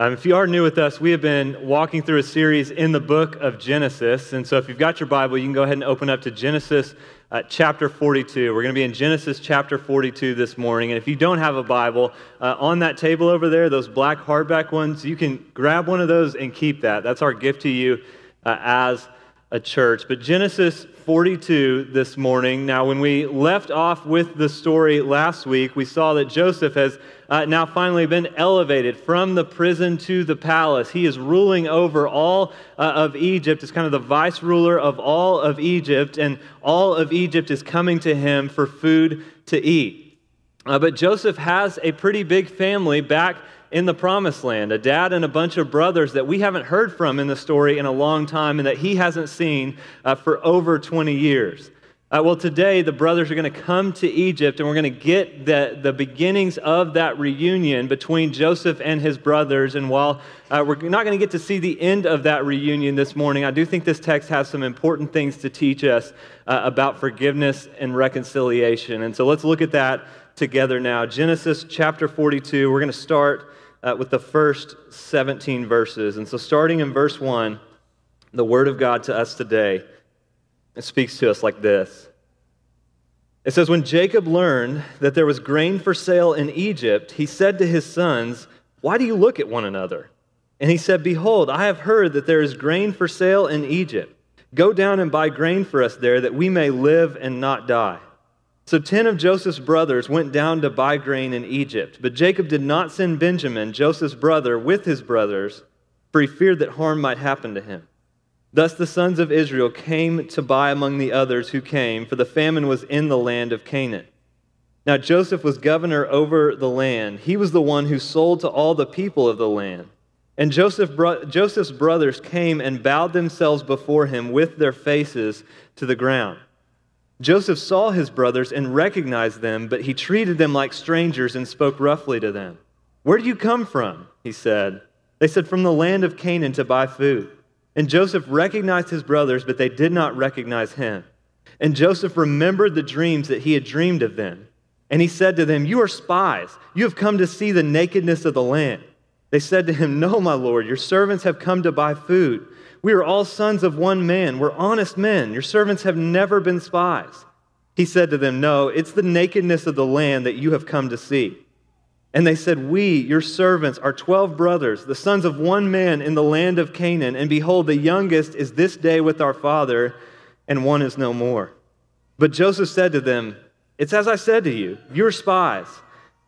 Um, if you are new with us, we have been walking through a series in the book of Genesis. And so if you've got your Bible, you can go ahead and open up to Genesis uh, chapter 42. We're going to be in Genesis chapter 42 this morning. And if you don't have a Bible, uh, on that table over there, those black hardback ones, you can grab one of those and keep that. That's our gift to you uh, as a church. But Genesis 42 this morning. Now, when we left off with the story last week, we saw that Joseph has uh, now finally been elevated from the prison to the palace. He is ruling over all uh, of Egypt, is kind of the vice ruler of all of Egypt, and all of Egypt is coming to him for food to eat. Uh, but Joseph has a pretty big family back in the promised land, a dad and a bunch of brothers that we haven't heard from in the story in a long time and that he hasn't seen uh, for over 20 years. Uh, well, today the brothers are going to come to Egypt and we're going to get the, the beginnings of that reunion between Joseph and his brothers. And while uh, we're not going to get to see the end of that reunion this morning, I do think this text has some important things to teach us uh, about forgiveness and reconciliation. And so let's look at that together now. Genesis chapter 42, we're going to start uh, with the first 17 verses. And so, starting in verse 1, the word of God to us today, speaks to us like this. It says, When Jacob learned that there was grain for sale in Egypt, he said to his sons, Why do you look at one another? And he said, Behold, I have heard that there is grain for sale in Egypt. Go down and buy grain for us there, that we may live and not die. So ten of Joseph's brothers went down to buy grain in Egypt. But Jacob did not send Benjamin, Joseph's brother, with his brothers, for he feared that harm might happen to him. Thus the sons of Israel came to buy among the others who came, for the famine was in the land of Canaan. Now Joseph was governor over the land. He was the one who sold to all the people of the land. And Joseph, Joseph's brothers came and bowed themselves before him with their faces to the ground. Joseph saw his brothers and recognized them, but he treated them like strangers and spoke roughly to them. Where do you come from? He said. They said, From the land of Canaan to buy food. And Joseph recognized his brothers, but they did not recognize him. And Joseph remembered the dreams that he had dreamed of them. And he said to them, You are spies. You have come to see the nakedness of the land. They said to him, No, my lord, your servants have come to buy food. We are all sons of one man. We're honest men. Your servants have never been spies. He said to them, No, it's the nakedness of the land that you have come to see. And they said, We, your servants, are twelve brothers, the sons of one man in the land of Canaan. And behold, the youngest is this day with our father, and one is no more. But Joseph said to them, It's as I said to you, you're spies.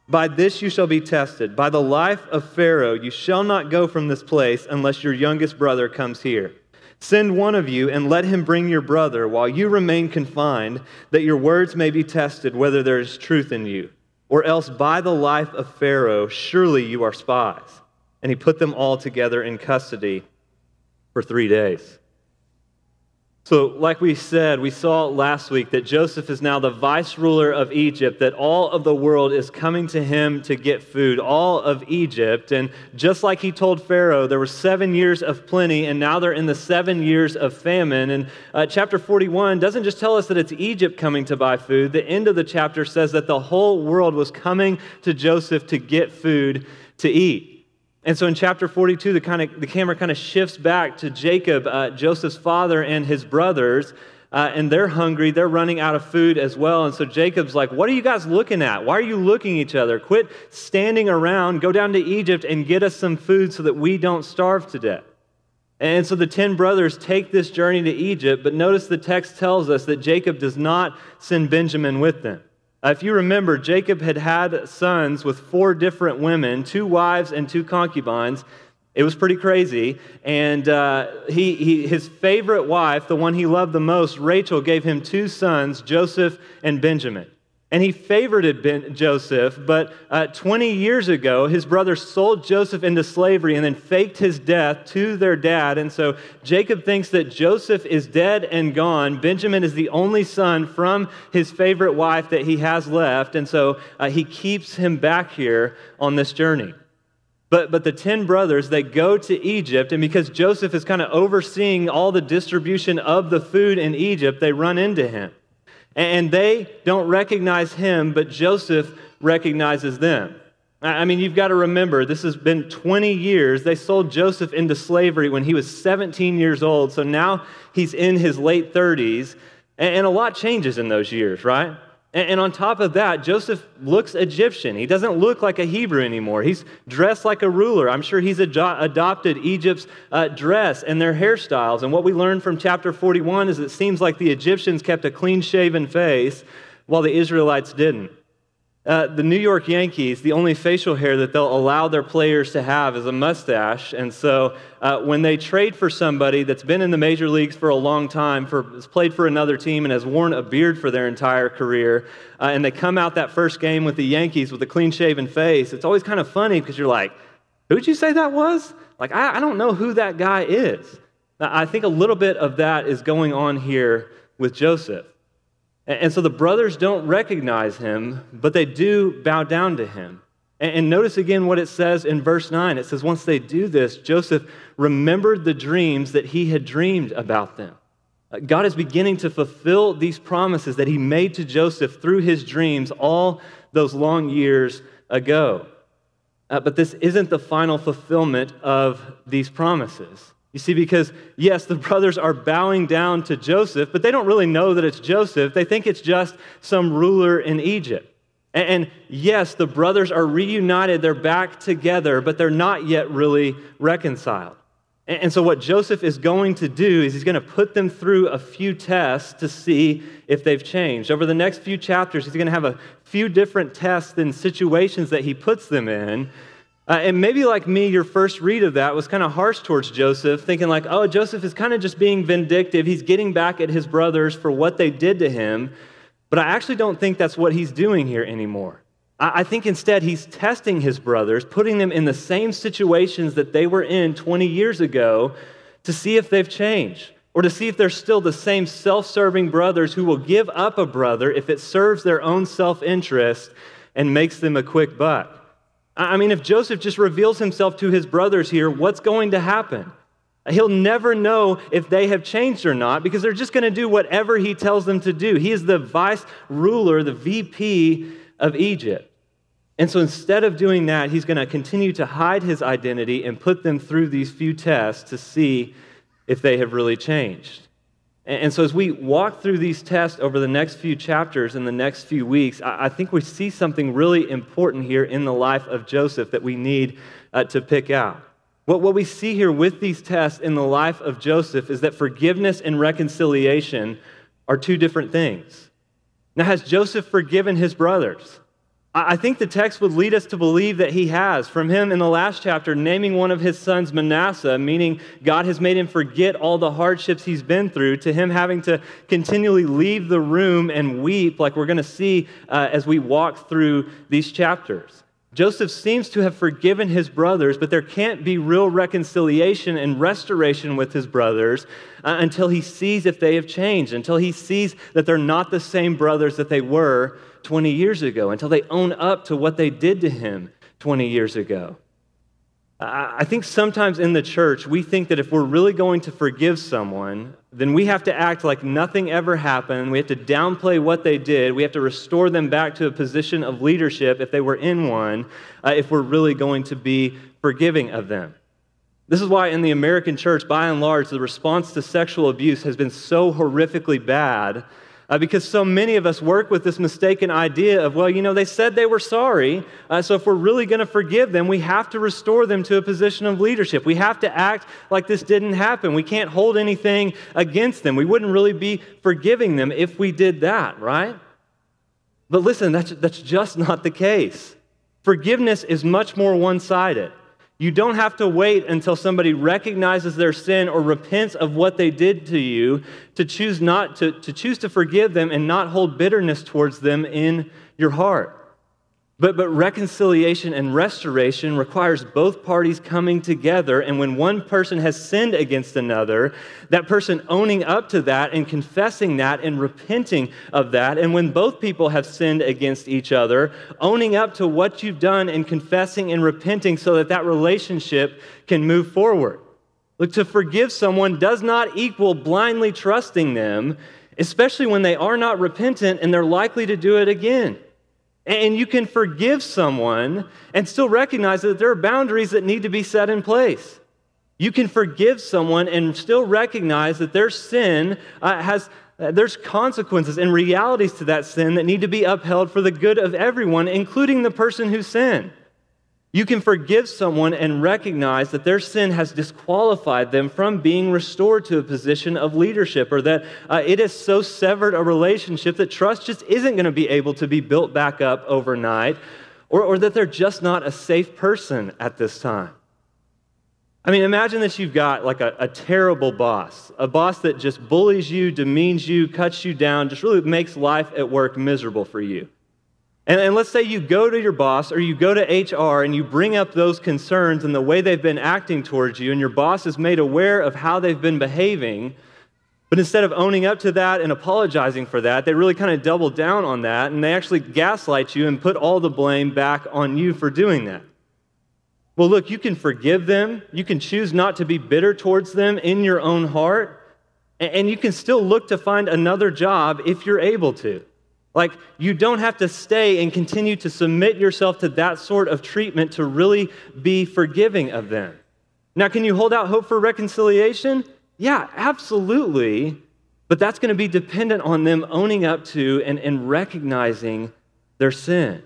By this you shall be tested. By the life of Pharaoh, you shall not go from this place unless your youngest brother comes here. Send one of you and let him bring your brother while you remain confined, that your words may be tested whether there is truth in you. Or else, by the life of Pharaoh, surely you are spies. And he put them all together in custody for three days. So, like we said, we saw last week that Joseph is now the vice ruler of Egypt, that all of the world is coming to him to get food, all of Egypt. And just like he told Pharaoh, there were seven years of plenty, and now they're in the seven years of famine. And uh, chapter 41 doesn't just tell us that it's Egypt coming to buy food, the end of the chapter says that the whole world was coming to Joseph to get food to eat. And so in chapter 42, the, kind of, the camera kind of shifts back to Jacob, uh, Joseph's father, and his brothers. Uh, and they're hungry. They're running out of food as well. And so Jacob's like, What are you guys looking at? Why are you looking at each other? Quit standing around. Go down to Egypt and get us some food so that we don't starve to death. And so the 10 brothers take this journey to Egypt, but notice the text tells us that Jacob does not send Benjamin with them. Uh, if you remember, Jacob had had sons with four different women, two wives and two concubines. It was pretty crazy. And uh, he, he, his favorite wife, the one he loved the most, Rachel, gave him two sons, Joseph and Benjamin and he favored ben, Joseph. But uh, 20 years ago, his brothers sold Joseph into slavery and then faked his death to their dad. And so Jacob thinks that Joseph is dead and gone. Benjamin is the only son from his favorite wife that he has left. And so uh, he keeps him back here on this journey. But, but the 10 brothers, they go to Egypt, and because Joseph is kind of overseeing all the distribution of the food in Egypt, they run into him. And they don't recognize him, but Joseph recognizes them. I mean, you've got to remember, this has been 20 years. They sold Joseph into slavery when he was 17 years old. So now he's in his late 30s. And a lot changes in those years, right? And on top of that, Joseph looks Egyptian. He doesn't look like a Hebrew anymore. He's dressed like a ruler. I'm sure he's adopted Egypt's uh, dress and their hairstyles. And what we learn from chapter 41 is it seems like the Egyptians kept a clean shaven face while the Israelites didn't. Uh, the New York Yankees, the only facial hair that they'll allow their players to have is a mustache. And so uh, when they trade for somebody that's been in the major leagues for a long time, for, has played for another team, and has worn a beard for their entire career, uh, and they come out that first game with the Yankees with a clean shaven face, it's always kind of funny because you're like, who'd you say that was? Like, I, I don't know who that guy is. Now, I think a little bit of that is going on here with Joseph. And so the brothers don't recognize him, but they do bow down to him. And notice again what it says in verse 9. It says, Once they do this, Joseph remembered the dreams that he had dreamed about them. Uh, God is beginning to fulfill these promises that he made to Joseph through his dreams all those long years ago. Uh, but this isn't the final fulfillment of these promises. You see, because yes, the brothers are bowing down to Joseph, but they don't really know that it's Joseph. They think it's just some ruler in Egypt. And, yes, the brothers are reunited, they're back together, but they're not yet really reconciled. And, so, what Joseph is going to do is he's going to put them through a few tests to see if they've changed. Over the next few chapters, he's going to have a few different tests and situations that he puts them in uh, and maybe like me, your first read of that was kind of harsh towards Joseph, thinking like, oh, Joseph is kind of just being vindictive. He's getting back at his brothers for what they did to him. But I actually don't think that's what he's doing here anymore. I, I think instead he's testing his brothers, putting them in the same situations that they were in 20 years ago to see if they've changed or to see if they're still the same self serving brothers who will give up a brother if it serves their own self interest and makes them a quick buck. I mean, if Joseph just reveals himself to his brothers here, what's going to happen? He'll never know if they have changed or not because they're just going to do whatever he tells them to do. He is the vice ruler, the VP of Egypt. And so instead of doing that, he's going to continue to hide his identity and put them through these few tests to see if they have really changed. And so, as we walk through these tests over the next few chapters in the next few weeks, I think we see something really important here in the life of Joseph that we need uh, to pick out. What, what we see here with these tests in the life of Joseph is that forgiveness and reconciliation are two different things. Now, has Joseph forgiven his brothers? I think the text would lead us to believe that he has. From him in the last chapter, naming one of his sons Manasseh, meaning God has made him forget all the hardships he's been through, to him having to continually leave the room and weep, like we're going to see uh, as we walk through these chapters. Joseph seems to have forgiven his brothers, but there can't be real reconciliation and restoration with his brothers uh, until he sees if they have changed, until he sees that they're not the same brothers that they were 20 years ago, until they own up to what they did to him 20 years ago. I think sometimes in the church, we think that if we're really going to forgive someone, then we have to act like nothing ever happened. We have to downplay what they did. We have to restore them back to a position of leadership if they were in one, uh, if we're really going to be forgiving of them. This is why in the American church, by and large, the response to sexual abuse has been so horrifically bad uh, because so many of us work with this mistaken idea of, well, you know, they said they were sorry, uh, so if we're really going to forgive them, we have to restore them to a position of leadership. We have to act like this didn't happen. We can't hold anything against them. We wouldn't really be forgiving them if we did that, right? But listen, that's, that's just not the case. Forgiveness is much more one sided. You don't have to wait until somebody recognizes their sin or repents of what they did to you to choose not to, to choose to forgive them and not hold bitterness towards them in your heart. But, but reconciliation and restoration requires both parties coming together. And when one person has sinned against another, that person owning up to that and confessing that and repenting of that. And when both people have sinned against each other, owning up to what you've done and confessing and repenting so that that relationship can move forward. Look, to forgive someone does not equal blindly trusting them, especially when they are not repentant and they're likely to do it again. And you can forgive someone and still recognize that there are boundaries that need to be set in place. You can forgive someone and still recognize that their sin uh, has uh, there's consequences and realities to that sin that need to be upheld for the good of everyone, including the person who sinned. You can forgive someone and recognize that their sin has disqualified them from being restored to a position of leadership, or that uh, it has so severed a relationship that trust just isn't going to be able to be built back up overnight, or, or that they're just not a safe person at this time. I mean, imagine that you've got like a, a terrible boss, a boss that just bullies you, demeans you, cuts you down, just really makes life at work miserable for you. And, and, let's say you go to your boss or you go to HR and you bring up those concerns and the way they've been acting towards you, and your boss is made aware of how they've been behaving. But instead of owning up to that and apologizing for that, they really kind of double down on that and they actually gaslight you and put all the blame back on you for doing that. Well, look, you can forgive them, you can choose not to be bitter towards them in your own heart, and you can still look to find another job if you're able to. Like, you don't have to stay and continue to submit yourself to that sort of treatment to really be forgiving of them. Now, can you hold out hope for reconciliation? Yeah, absolutely. But that's going to be dependent on them owning up to and, and recognizing their sin.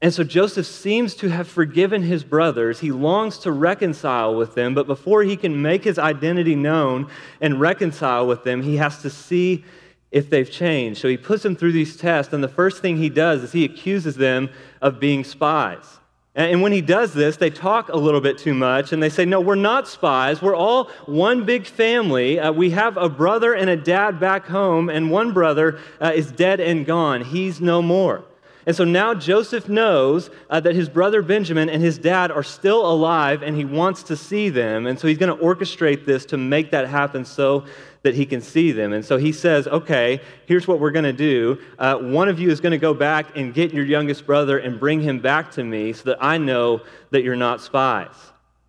And so Joseph seems to have forgiven his brothers. He longs to reconcile with them, but before he can make his identity known and reconcile with them, he has to see if they've changed. So he puts them through these tests, and the first thing he does is he accuses them of being spies. And when he does this, they talk a little bit too much and they say, No, we're not spies. We're all one big family. Uh, we have a brother and a dad back home, and one brother uh, is dead and gone. He's no more. And so now Joseph knows uh, that his brother Benjamin and his dad are still alive and he wants to see them. And so he's going to orchestrate this to make that happen so that he can see them. And so he says, okay, here's what we're going to do. Uh, one of you is going to go back and get your youngest brother and bring him back to me so that I know that you're not spies.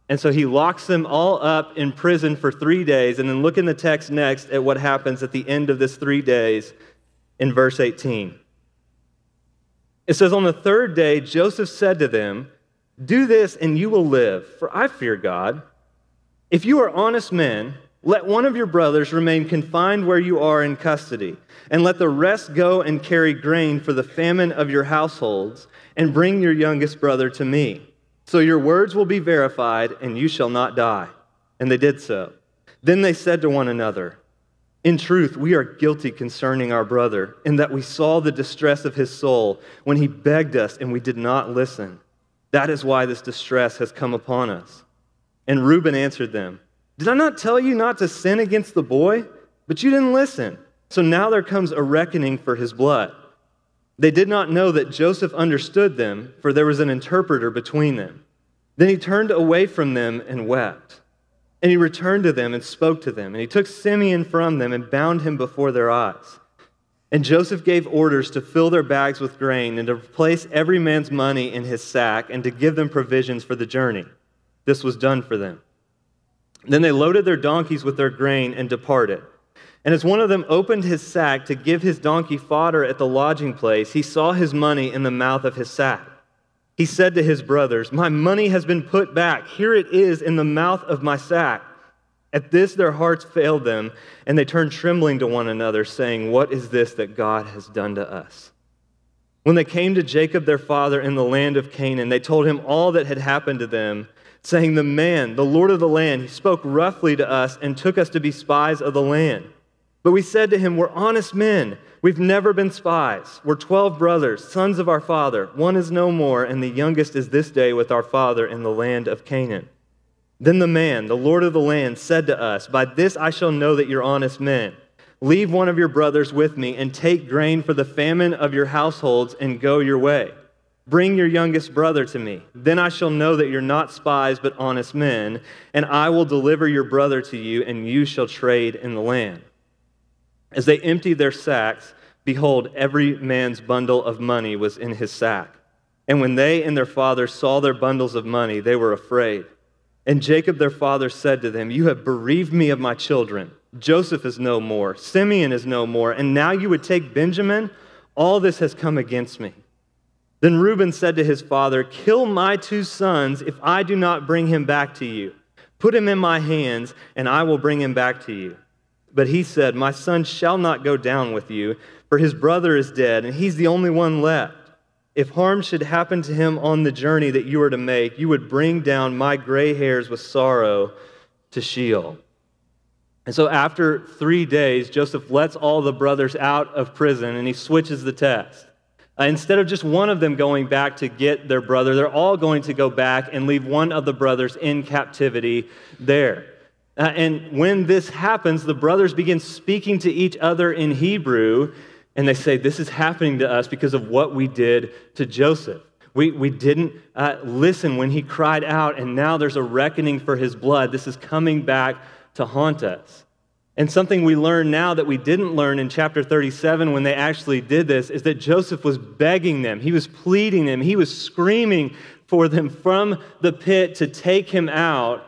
And so he locks them all up in prison for three days. And then look in the text next at what happens at the end of this three days in verse 18. It says, On the third day, Joseph said to them, Do this and you will live, for I fear God. If you are honest men, let one of your brothers remain confined where you are in custody, and let the rest go and carry grain for the famine of your households, and bring your youngest brother to me. So your words will be verified, and you shall not die. And they did so. Then they said to one another, In truth, we are guilty concerning our brother, in that we saw the distress of his soul when he begged us, and we did not listen. That is why this distress has come upon us. And Reuben answered them, did I not tell you not to sin against the boy? But you didn't listen. So now there comes a reckoning for his blood. They did not know that Joseph understood them, for there was an interpreter between them. Then he turned away from them and wept. And he returned to them and spoke to them. And he took Simeon from them and bound him before their eyes. And Joseph gave orders to fill their bags with grain and to place every man's money in his sack and to give them provisions for the journey. This was done for them. Then they loaded their donkeys with their grain and departed. And as one of them opened his sack to give his donkey fodder at the lodging place, he saw his money in the mouth of his sack. He said to his brothers, My money has been put back. Here it is in the mouth of my sack. At this, their hearts failed them, and they turned trembling to one another, saying, What is this that God has done to us? When they came to Jacob, their father, in the land of Canaan, they told him all that had happened to them saying, The man, the Lord of the land, he spoke roughly to us and took us to be spies of the land. But we said to him, We're honest men. We've never been spies. We're 12 brothers, sons of our father. One is no more, and the youngest is this day with our father in the land of Canaan. Then the man, the Lord of the land, said to us, By this I shall know that you're honest men. Leave one of your brothers with me and take grain for the famine of your households and go your way. Bring your youngest brother to me. Then I shall know that you're not spies, but honest men, and I will deliver your brother to you, and you shall trade in the land. As they emptied their sacks, behold, every man's bundle of money was in his sack. And when they and their father saw their bundles of money, they were afraid. And Jacob their father said to them, You have bereaved me of my children. Joseph is no more, Simeon is no more, and now you would take Benjamin? All this has come against me. Then Reuben said to his father, Kill my two sons if I do not bring him back to you. Put him in my hands, and I will bring him back to you. But he said, My son shall not go down with you, for his brother is dead, and he's the only one left. If harm should happen to him on the journey that you are to make, you would bring down my gray hairs with sorrow to Sheol. And so, after three days, Joseph lets all the brothers out of prison and he switches the test. Uh, instead of just one of them going back to get their brother, they're all going to go back and leave one of the brothers in captivity there. Uh, and when this happens, the brothers begin speaking to each other in Hebrew, and they say, This is happening to us because of what we did to Joseph. We, we didn't uh, listen when he cried out, and now there's a reckoning for his blood. This is coming back to haunt us. And something we learn now that we didn't learn in chapter 37 when they actually did this is that Joseph was begging them, he was pleading them, he was screaming for them from the pit to take him out,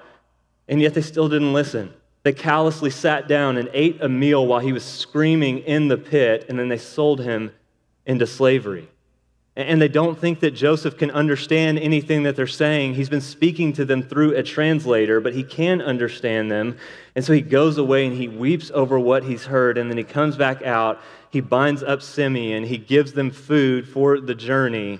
and yet they still didn't listen. They callously sat down and ate a meal while he was screaming in the pit, and then they sold him into slavery. And they don't think that Joseph can understand anything that they're saying. He's been speaking to them through a translator, but he can understand them. And so he goes away and he weeps over what he's heard. And then he comes back out. He binds up Simeon. He gives them food for the journey.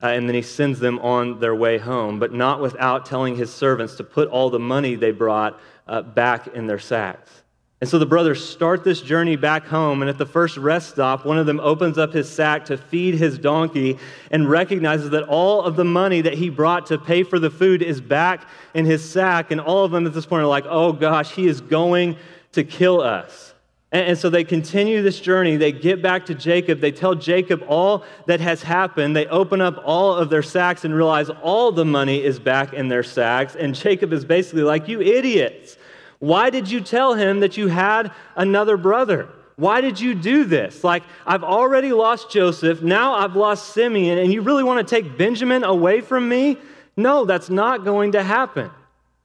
Uh, and then he sends them on their way home, but not without telling his servants to put all the money they brought uh, back in their sacks. And so the brothers start this journey back home, and at the first rest stop, one of them opens up his sack to feed his donkey and recognizes that all of the money that he brought to pay for the food is back in his sack. And all of them at this point are like, oh gosh, he is going to kill us. And, so they continue this journey. They get back to Jacob. They tell Jacob all that has happened. They open up all of their sacks and realize all the money is back in their sacks. And Jacob is basically like, you idiots. Why did you tell him that you had another brother? Why did you do this? Like, I've already lost Joseph, now I've lost Simeon, and you really want to take Benjamin away from me? No, that's not going to happen.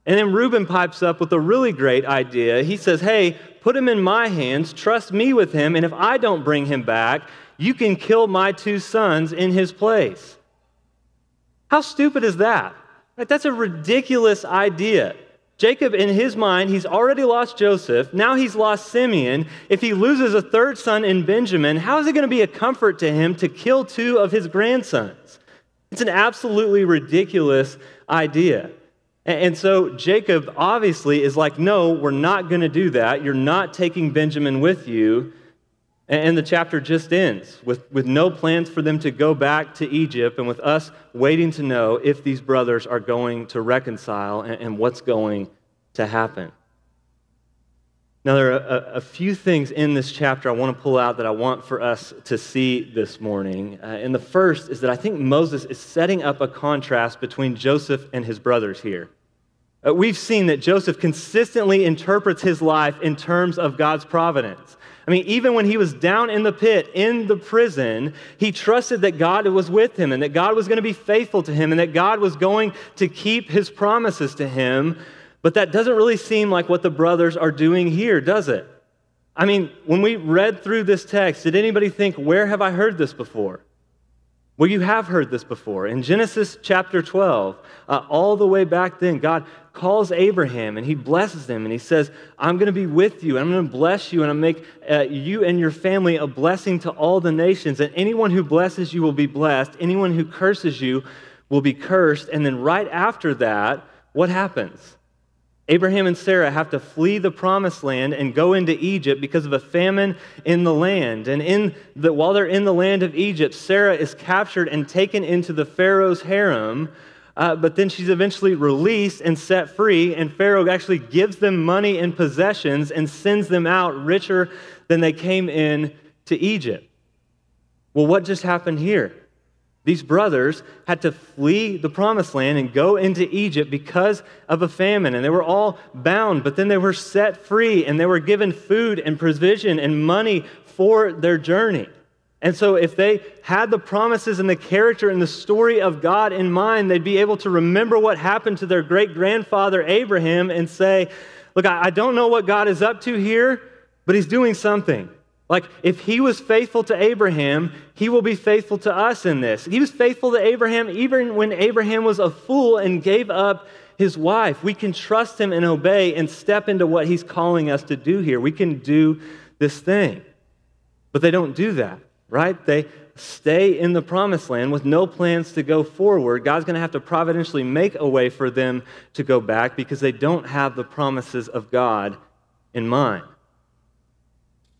And then Reuben pipes up with a really great idea. He says, Hey, put him in my hands, trust me with him, and if I don't bring him back, you can kill my two sons in his place. How stupid is that? That's a ridiculous idea. Jacob, in his mind, he's already lost Joseph. Now he's lost Simeon. If he loses a third son in Benjamin, how is it going to be a comfort to him to kill two of his grandsons? It's an absolutely ridiculous idea. And so Jacob obviously is like, No, we're not going to do that. You're not taking Benjamin with you. And the chapter just ends with, with no plans for them to go back to Egypt and with us waiting to know if these brothers are going to reconcile and, and what's going to happen. Now, there are a, a, few things in this chapter I want to pull out that I want for us to see this morning. Uh, and the first is that I think Moses is setting up a contrast between Joseph and his brothers here. Uh, we've seen that Joseph consistently interprets his life in terms of God's providence. I mean, even when he was down in the pit, in the prison, he trusted that God was with him and that God was going to be faithful to him and that God was going to keep his promises to him. But that doesn't really seem like what the brothers are doing here, does it? I mean, when we read through this text, did anybody think, where have I heard this before? Well, you have heard this before. In Genesis chapter 12, uh, all the way back then, God calls Abraham and he blesses him and he says, I'm going to be with you and I'm going to bless you and I'll make uh, you and your family a blessing to all the nations. And anyone who blesses you will be blessed, anyone who curses you will be cursed. And then right after that, what happens? Abraham and Sarah have to flee the promised land and go into Egypt because of a famine in the land. And in the, while they're in the land of Egypt, Sarah is captured and taken into the Pharaoh's harem uh, but then she's eventually released and set free, and Pharaoh actually gives them money and possessions and sends them out richer than they came in to Egypt. Well, what just happened here? These brothers had to flee the promised land and go into Egypt because of a famine, and they were all bound, but then they were set free and they were given food and provision and money for their journey. And so, if they had the promises and the character and the story of God in mind, they'd be able to remember what happened to their great grandfather Abraham and say, Look, I don't know what God is up to here, but he's doing something. Like, if he was faithful to Abraham, he will be faithful to us in this. He was faithful to Abraham even when Abraham was a fool and gave up his wife. We can trust him and obey and step into what he's calling us to do here. We can do this thing. But they don't do that, right? They stay in the promised land with no plans to go forward. God's going to have to providentially make a way for them to go back because they don't have the promises of God in mind.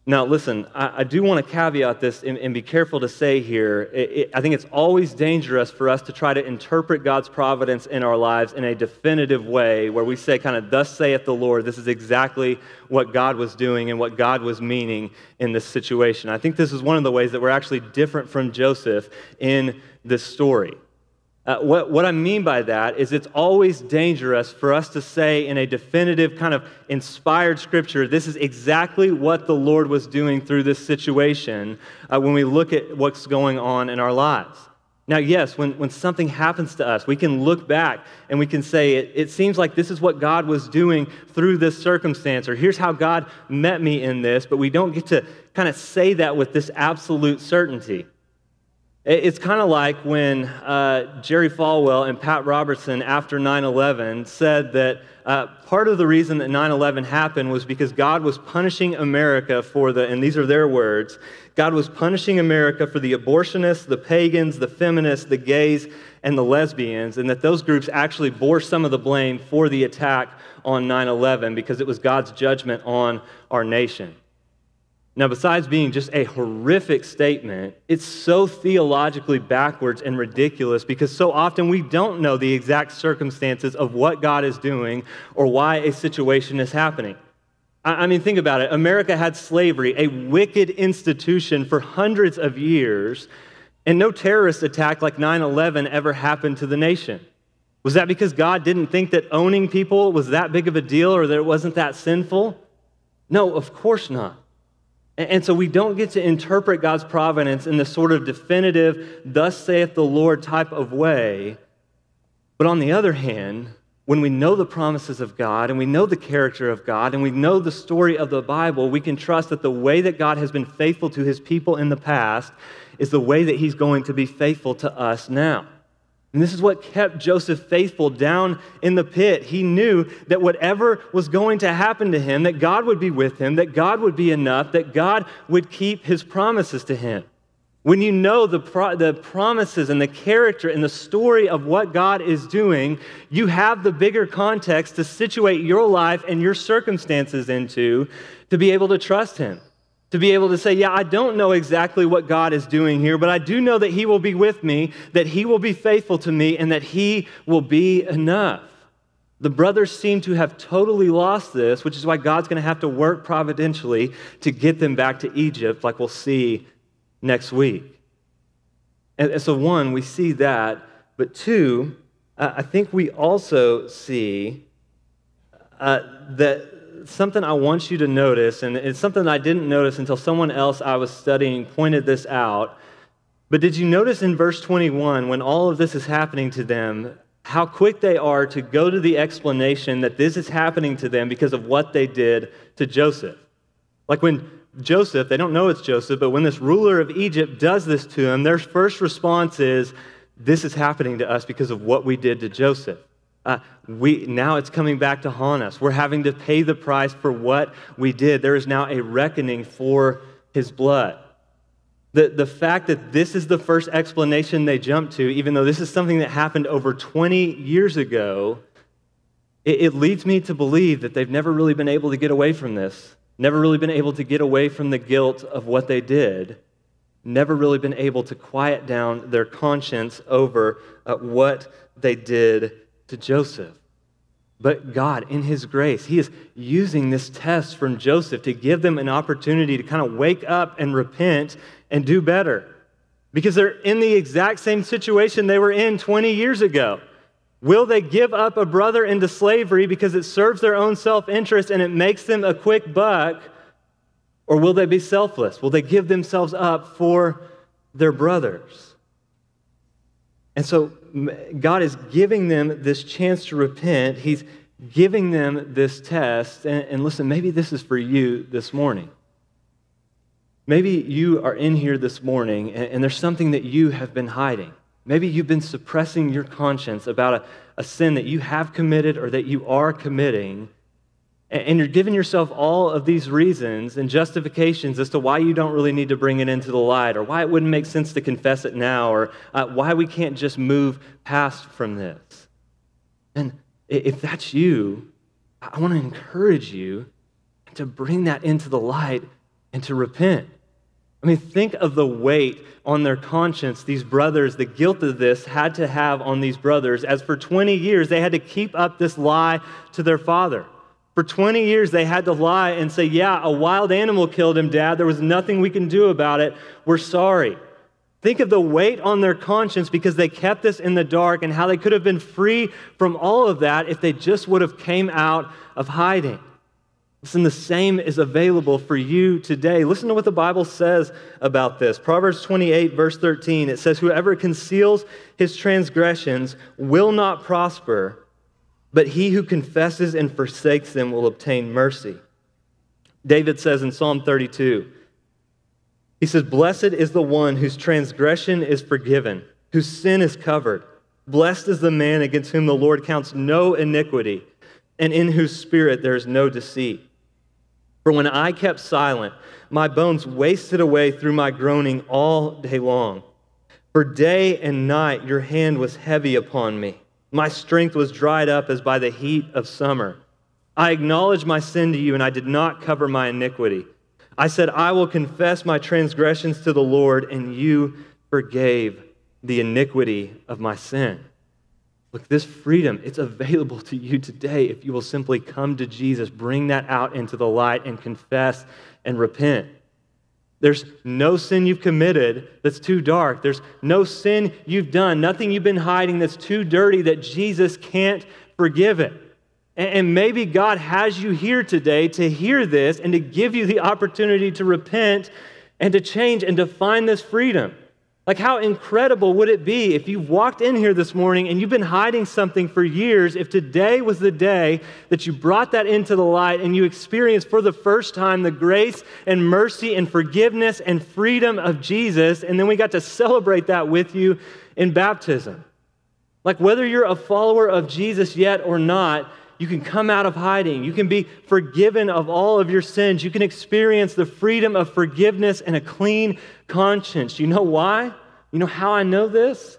Now, listen, I, I, do want to caveat this and, and, be careful to say here. It, it, I think it's always dangerous for us to try to interpret God's providence in our lives in a definitive way where we say, kind of, thus saith the Lord. This is exactly what God was doing and what God was meaning in this situation. I think this is one of the ways that we're actually different from Joseph in this story. Uh, what, what I mean by that is it's always dangerous for us to say in a definitive, kind of inspired scripture, this is exactly what the Lord was doing through this situation uh, when we look at what's going on in our lives. Now, yes, when, when something happens to us, we can look back and we can say, it, it seems like this is what God was doing through this circumstance, or here's how God met me in this, but we don't get to kind of say that with this absolute certainty. It's kind of like when uh, Jerry Falwell and Pat Robertson, after 9 11, said that uh, part of the reason that 9 11 happened was because God was punishing America for the, and these are their words, God was punishing America for the abortionists, the pagans, the feminists, the gays, and the lesbians, and that those groups actually bore some of the blame for the attack on 9 11 because it was God's judgment on our nation. Now, besides being just a horrific statement, it's so theologically backwards and ridiculous because so often we don't know the exact circumstances of what God is doing or why a situation is happening. I mean, think about it. America had slavery, a wicked institution for hundreds of years, and no terrorist attack like 9 11 ever happened to the nation. Was that because God didn't think that owning people was that big of a deal or that it wasn't that sinful? No, of course not. And so we don't get to interpret God's providence in this sort of definitive, thus saith the Lord type of way. But on the other hand, when we know the promises of God and we know the character of God and we know the story of the Bible, we can trust that the way that God has been faithful to his people in the past is the way that he's going to be faithful to us now. And this is what kept Joseph faithful down in the pit. He knew that whatever was going to happen to him, that God would be with him, that God would be enough, that God would keep his promises to him. When you know the, pro- the promises and the character and the story of what God is doing, you have the bigger context to situate your life and your circumstances into to be able to trust him to be able to say, Yeah, I don't know exactly what God is doing here, but I do know that He will be with me, that He will be faithful to me, and that He will be enough. The brothers seem to have totally lost this, which is why God's going to have to work providentially to get them back to Egypt, like we'll see next week. And, so, one, we see that, but two, I think we also see uh, that something I want you to notice, and it's something I didn't notice until someone else I was studying pointed this out. But did you notice in verse 21, when all of this is happening to them, how quick they are to go to the explanation that this is happening to them because of what they did to Joseph? Like when Joseph, they don't know it's Joseph, but when this ruler of Egypt does this to him, their first response is, This is happening to us because of what we did to Joseph. Uh, we, now it's coming back to haunt us. We're having to pay the price for what we did. There is now a reckoning for his blood. The, the fact that this is the first explanation they jump to, even though this is something that happened over 20 years ago, it, it leads me to believe that they've never really been able to get away from this, never really been able to get away from the guilt of what they did, never really been able to quiet down their conscience over uh, what they did to Joseph. But God, in His grace, He is using this test from Joseph to give them an opportunity to kind of wake up and repent and do better. Because they're in the exact same situation they were in 20 years ago. Will they give up a brother into slavery because it serves their own self interest and it makes them a quick buck? Or will they be selfless? Will they give themselves up for their brothers? And so God is giving them this chance to repent. He's giving them this test. And, and, listen, maybe this is for you this morning. Maybe you are in here this morning and, and there's something that you have been hiding. Maybe you've been suppressing your conscience about a, a sin that you have committed or that you are committing. And, you're giving yourself all of these reasons and justifications as to why you don't really need to bring it into the light or why it wouldn't make sense to confess it now or uh, why we can't just move past from this. And if that's you, I want to encourage you to bring that into the light and to repent. I mean, think of the weight on their conscience these brothers, the guilt of this had to have on these brothers, as for 20 years they had to keep up this lie to their father. For 20 years they had to lie and say, Yeah, a wild animal killed him, Dad. There was nothing we can do about it. We're sorry. Think of the weight on their conscience because they kept this in the dark and how they could have been free from all of that if they just would have came out of hiding. Listen, the same is available for you today. Listen to what the Bible says about this. Proverbs 28, verse 13, it says, Whoever conceals his transgressions will not prosper, but he who confesses and forsakes them will obtain mercy. David says in Psalm 32, he says, Blessed is the one whose transgression is forgiven, whose sin is covered. Blessed is the man against whom the Lord counts no iniquity, and in whose spirit there is no deceit. For when I kept silent, my bones wasted away through my groaning all day long. For day and night your hand was heavy upon me. My strength was dried up as by the heat of summer. I acknowledged my sin to you, and I did not cover my iniquity. I said, I will confess my transgressions to the Lord, and you forgave the iniquity of my sin. Look, this freedom, it's available to you today if you will simply come to Jesus, bring that out into the light, and confess and repent. There's no sin you've committed that's too dark. There's no sin you've done, nothing you've been hiding that's too dirty that Jesus can't forgive it. And maybe God has you here today to hear this and to give you the opportunity to repent and to change and to find this freedom. Like, how incredible would it be if you walked in here this morning and you've been hiding something for years? If today was the day that you brought that into the light and you experienced for the first time the grace and mercy and forgiveness and freedom of Jesus, and then we got to celebrate that with you in baptism. Like, whether you're a follower of Jesus yet or not, you can come out of hiding. You can be forgiven of all of your sins. You can experience the freedom of forgiveness and a clean conscience. You know why? You know how I know this?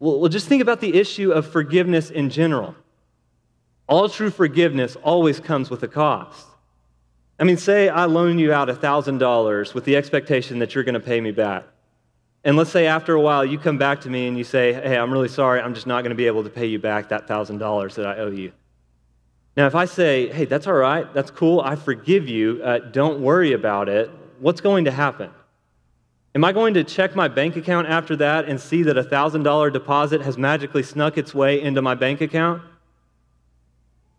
Well, just think about the issue of forgiveness in general. All true forgiveness always comes with a cost. I mean, say I loan you out $1,000 with the expectation that you're going to pay me back. And let's say after a while you come back to me and you say, Hey, I'm really sorry, I'm just not going to be able to pay you back that $1,000 that I owe you. Now, if I say, Hey, that's all right, that's cool, I forgive you, uh, don't worry about it, what's going to happen? Am I going to check my bank account after that and see that a $1,000 deposit has magically snuck its way into my bank account?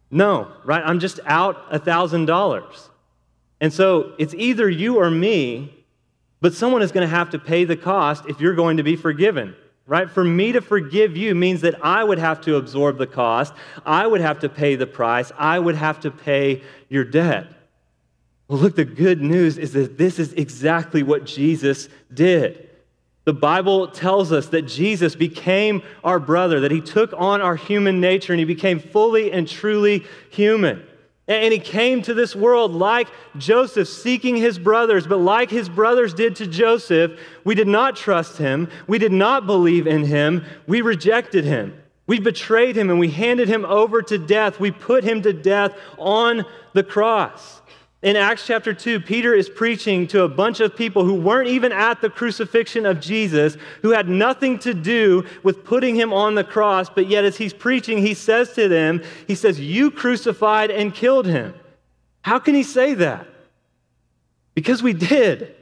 No, right? I'm just out a $1,000. And so it's either you or me but someone is going to have to pay the cost if you're going to be forgiven, right? For me to forgive you means that I would have to absorb the cost, I would have to pay the price, I would have to pay your debt. Well, look, the good news is that this is exactly what Jesus did. The Bible tells us that Jesus became our brother, that he took on our human nature and he became fully and truly human. And he came to this world like Joseph, seeking his brothers, but like his brothers did to Joseph, we did not trust him. We did not believe in him. We rejected him. We betrayed him and we handed him over to death. We put him to death on the cross. In Acts chapter 2, Peter is preaching to a bunch of people who weren't even at the crucifixion of Jesus, who had nothing to do with putting him on the cross, but yet as he's preaching, he says to them, He says, You crucified and killed him. How can he say that? Because we did.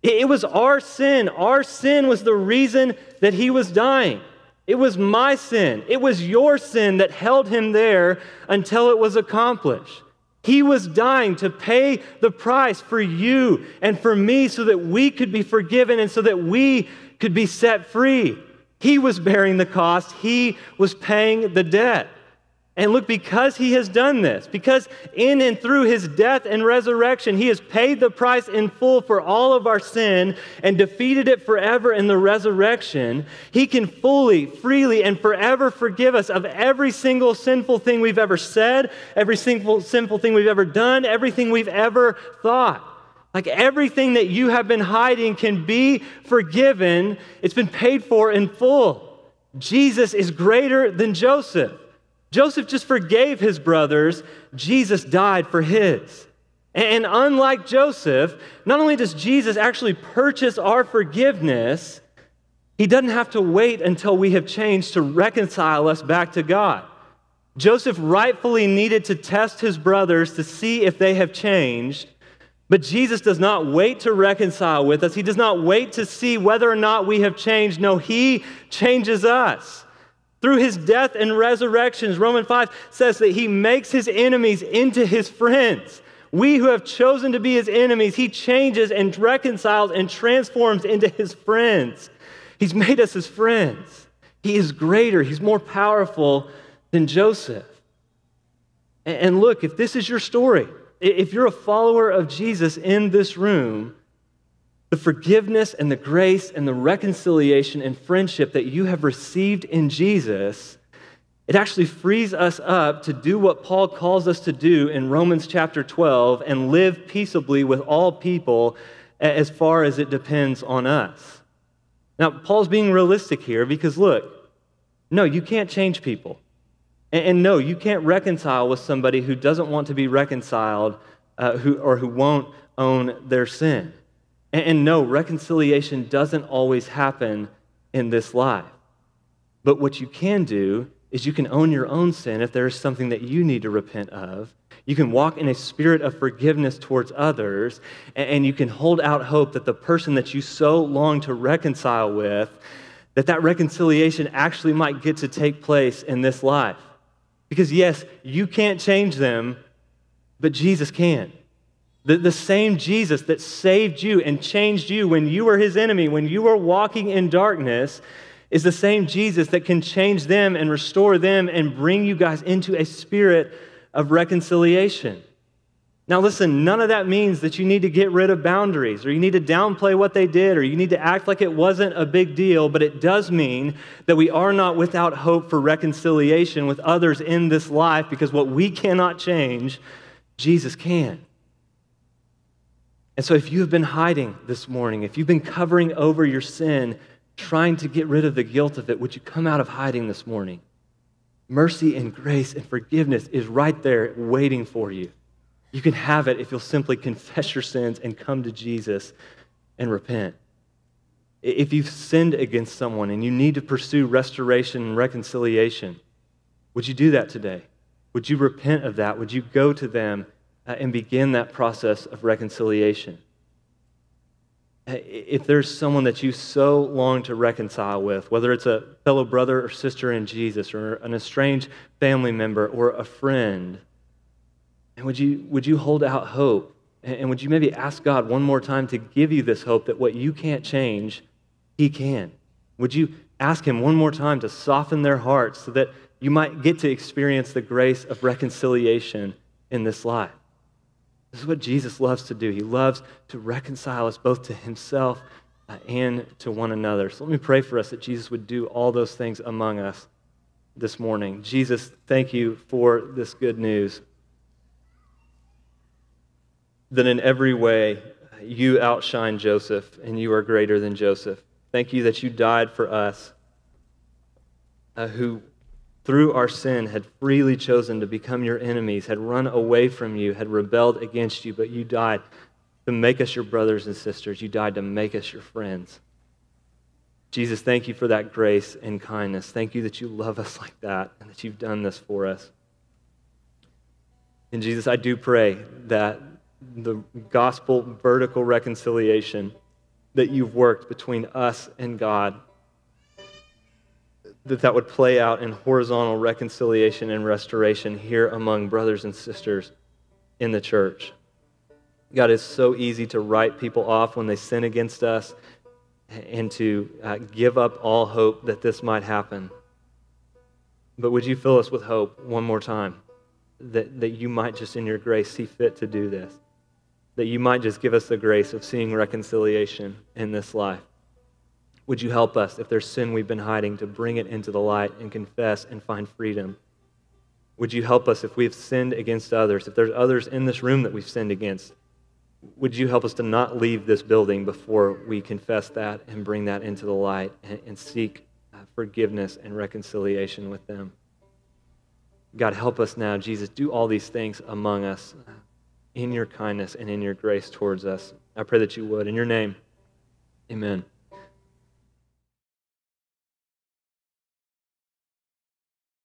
It was our sin. Our sin was the reason that he was dying. It was my sin. It was your sin that held him there until it was accomplished. He was dying to pay the price for you and for me so that we could be forgiven and so that we could be set free. He was bearing the cost, He was paying the debt. And look, because he has done this, because in and through his death and resurrection, he has paid the price in full for all of our sin and defeated it forever in the resurrection, he can fully, freely, and forever forgive us of every single sinful thing we've ever said, every single sinful thing we've ever done, everything we've ever thought. Like everything that you have been hiding can be forgiven, it's been paid for in full. Jesus is greater than Joseph. Joseph just forgave his brothers, Jesus died for his. And unlike Joseph, not only does Jesus actually purchase our forgiveness, he doesn't have to wait until we have changed to reconcile us back to God. Joseph rightfully needed to test his brothers to see if they have changed, but Jesus does not wait to reconcile with us. He does not wait to see whether or not we have changed. No, he changes us. Through his death and resurrections, Romans 5 says that he makes his enemies into his friends. We who have chosen to be his enemies, he changes and reconciles and transforms into his friends. He's made us his friends. He is greater, he's more powerful than Joseph. And look, if this is your story, if you're a follower of Jesus in this room, the forgiveness and the grace and the reconciliation and friendship that you have received in Jesus, it actually frees us up to do what Paul calls us to do in Romans chapter 12 and live peaceably with all people as far as it depends on us. Now, Paul's being realistic here because look, no, you can't change people. And, no, you can't reconcile with somebody who doesn't want to be reconciled uh, who, or who won't own their sin. And, and no, reconciliation doesn't always happen in this life. But what you can do is you can own your own sin if there is something that you need to repent of. You can walk in a spirit of forgiveness towards others, and you can hold out hope that the person that you so long to reconcile with, that that reconciliation actually might get to take place in this life. Because yes, you can't change them, but Jesus can. The, the same Jesus that saved you and changed you when you were his enemy, when you were walking in darkness, is the same Jesus that can change them and restore them and bring you guys into a spirit of reconciliation. Now, listen, none of that means that you need to get rid of boundaries or you need to downplay what they did or you need to act like it wasn't a big deal, but it does mean that we are not without hope for reconciliation with others in this life because what we cannot change, Jesus can. And so, if you have been hiding this morning, if you've been covering over your sin, trying to get rid of the guilt of it, would you come out of hiding this morning? Mercy and grace and forgiveness is right there waiting for you. You can have it if you'll simply confess your sins and come to Jesus and repent. If you've sinned against someone and you need to pursue restoration and reconciliation, would you do that today? Would you repent of that? Would you go to them uh, and begin that process of reconciliation. Uh, if there's someone that you so long to reconcile with, whether it's a fellow brother or sister in Jesus, or an estranged family member, or a friend, and would you, would you hold out hope? And would you maybe ask God one more time to give you this hope that what you can't change, He can? Would you ask Him one more time to soften their hearts so that you might get to experience the grace of reconciliation in this life? This is what Jesus loves to do. He loves to reconcile us both to himself uh, and to one another. So let me pray for us that Jesus would do all those things among us this morning. Jesus, thank you for this good news. That in every way you outshine Joseph and you are greater than Joseph. Thank you that you died for us uh, who through our sin, had freely chosen to become your enemies, had run away from you, had rebelled against you, but you died to make us your brothers and sisters. You died to make us your friends. Jesus, thank you for that grace and kindness. Thank you that you love us like that and that you've done this for us. And Jesus, I do pray that the gospel vertical reconciliation that you've worked between us and God that that would play out in horizontal reconciliation and restoration here among brothers and sisters in the church. God, it's so easy to write people off when they sin against us and to uh, give up all hope that this might happen. But would you fill us with hope one more time that, that you might just in your grace see fit to do this? That you might just give us the grace of seeing reconciliation in this life. Would you help us, if there's sin we've been hiding, to bring it into the light and confess and find freedom? Would you help us if we've sinned against others, if there's others in this room that we've sinned against? Would you help us to not leave this building before we confess that and bring that into the light and, and seek uh, forgiveness and reconciliation with them? God, help us now, Jesus. Do all these things among us uh, in your kindness and in your grace towards us. I pray that you would. In your name, amen.